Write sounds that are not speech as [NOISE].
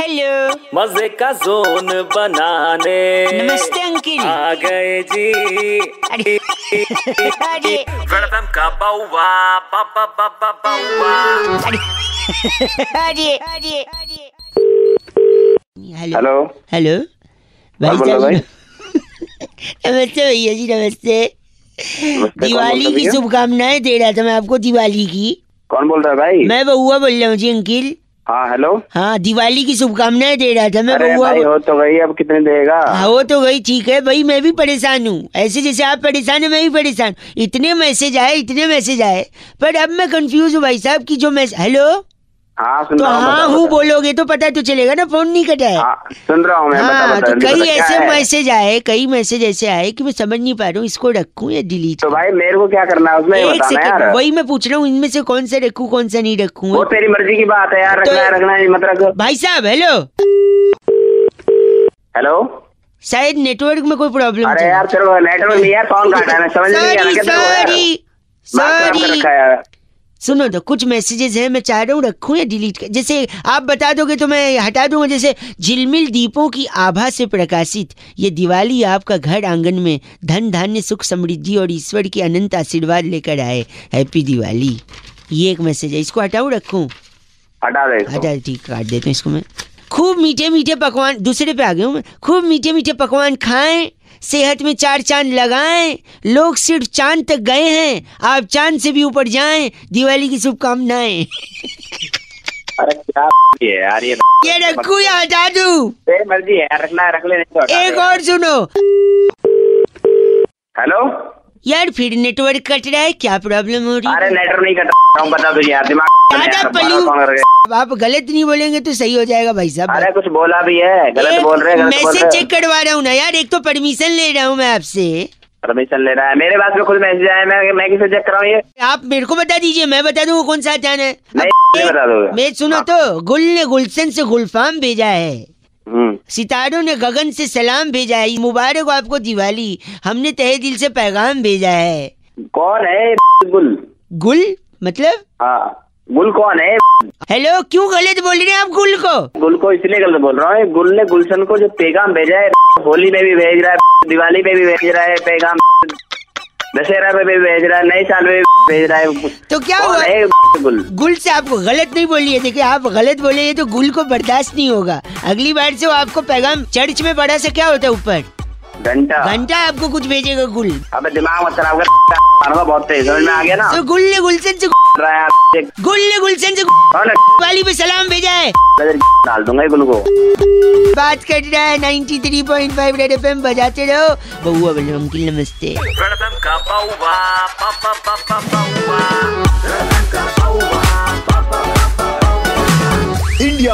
Hello मज़े का zone बनाने। नमस्ते अंकिल। आ गए जी। अरे अरे। वेलकम का बाउवा बाबा बाबा बाउवा। अरे अरे अरे। अरे हेलो हेलो हेलो भाई। साहब नमस्ते भैया जी नमस्ते। नमस्ते, दिवाली की शुभकामनाएँ दे रहा था मैं आपको दिवाली की। कौन बोल रहा है भाई? मैं बउआ बोल रहा हूँ जी अंकिल। हाँ हेलो हाँ दिवाली की शुभकामनाएँ दे रहा था मैं अरे भाई हो तो गई अब कितने देगा? हाँ वो तो गई ठीक है भाई मैं भी परेशान हूँ। ऐसे जैसे आप परेशान है मैं भी परेशान। हूँ। इतने मैसेज आए इतने मैसेज आए पर अब मैं कंफ्यूज हूँ भाई साहब की जो मैसेज हेलो हाँ सुन तो रहा हूँ हाँ हूँ बोलोगे तो पता तो चलेगा ना फ़ोन नहीं कटा है। हाँ सुन रहा हूँ मैं बता हाँ बता तो कई ऐसे मैसेज आए कई मैसेज ऐसे आए कि मैं समझ नहीं पा रहा हूँ इसको रखूँ या डिलीट तो भाई मेरे को क्या करना है उसमें एक सेकंड वही मैं पूछ रहा हूँ इनमें से कौन सा रखूँ कौन सा नहीं रखूँ? वो तेरी मर्ज़ी की बात है यार तो- रखना रखना है मत भाई साहब हेलो हेलो शायद नेटवर्क में कोई प्रॉब्लम अरे यार चलो नेटवर्क नहीं यार कौन काटा है? मैं समझ नहीं आ रहा सॉरी सॉरी सुनो तो कुछ मैसेजेस हैं मैं चाह रहा हूँ रखूँ या डिलीट कर जैसे आप बता दोगे तो मैं हटा दूँगा जैसे झिलमिल दीपों की आभा से प्रकाशित ये दिवाली आपका घर आँगन में धन धान्य सुख समृद्धि और ईश्वर की अनंत आशीर्वाद लेकर आए। हैप्पी दिवाली। ये एक मैसेज है इसको हटाऊं रखूँ? हटा दे हटा ठीक काट देते हूँ इसको मैं। खूब मीठे मीठे पकवान दूसरे पे आ गया हूँ मैं। खूब मीठे मीठे पकवान खाएँ। सेहत में चार चाँद लगाएँ। लोग सिर्फ़ चाँद तक गए हैं। आप चाँद से भी ऊपर जाएँ। दिवाली की शुभकामनाएँ। अरे क्या है यार ये [LAUGHS] ये रखू या हटा दूँ? मर्ज़ी है यार रखना है रख ले नहीं तो एक और सुनो। हेलो? यार फिर नेटवर्क कट रहा है क्या प्रॉब्लम हो रही है? अरे नेटवर्क नहीं कट बता तुझे यार दिमाग? आप गलत नहीं बोलेंगे तो सही हो जाएगा भाई साहब। अरे कुछ बोला भी है गलत बोल रहे हैं मैसेज चेक करवा रहा हूँ ना यार एक तो परमिशन ले रहा हूँ मैं आपसे। परमिशन ले रहा है मेरे पास में खुद मैसेज आया मैं मैं किसे चेक कराऊँ ये? आप मेरे को बता दीजिए मैं बता दूँ कौन सा हटाना है। बता दोगे मैं सुनो तो गुल ने गुलशन से गुलफाम भेजा है। हम्म। सितारों ने गगन से सलाम भेजा है मुबारक आपको दिवाली। हमने तहे दिल से पैगाम भेजा है। कौन है गुल गुल? मतलब? हाँ। गुल कौन है? हेलो क्यों गलत बोल रहे हैं आप गुल को? गुल को इसलिए गलत बोल रहा हूँ। गुल ने गुलशन को जो पैगाम भेजा है होली में भी भेज रहा है दिवाली में भी भेज रहा है पैगाम दशहरा में भी भेज रहा है नए साल में भी भेज रहा है। तो क्या हुआ? है गुल? गुल। से आपको गलत नहीं बोलिए देखिए आप गलत बोले तो गुल को बर्दाश्त नहीं होगा। अगली बार से वो आपको पैगाम चर्च में बड़ा सा क्या होता है ऊपर? घंटा। घंटा आपको कुछ भेजेगा गुल। अबे दिमाग मत खराब कर बहुत तेज। समझ में आ गया ना? तो गुल ने गुलशन से रहा है यार, एक गुल ने गुलशन से वाली पे सलाम भेजा है। डाल दूँगा गुल को। बात कर रहा है 93.5 रेड एफएम बजाते रहो। बउआ बोले अंकिल नमस्ते।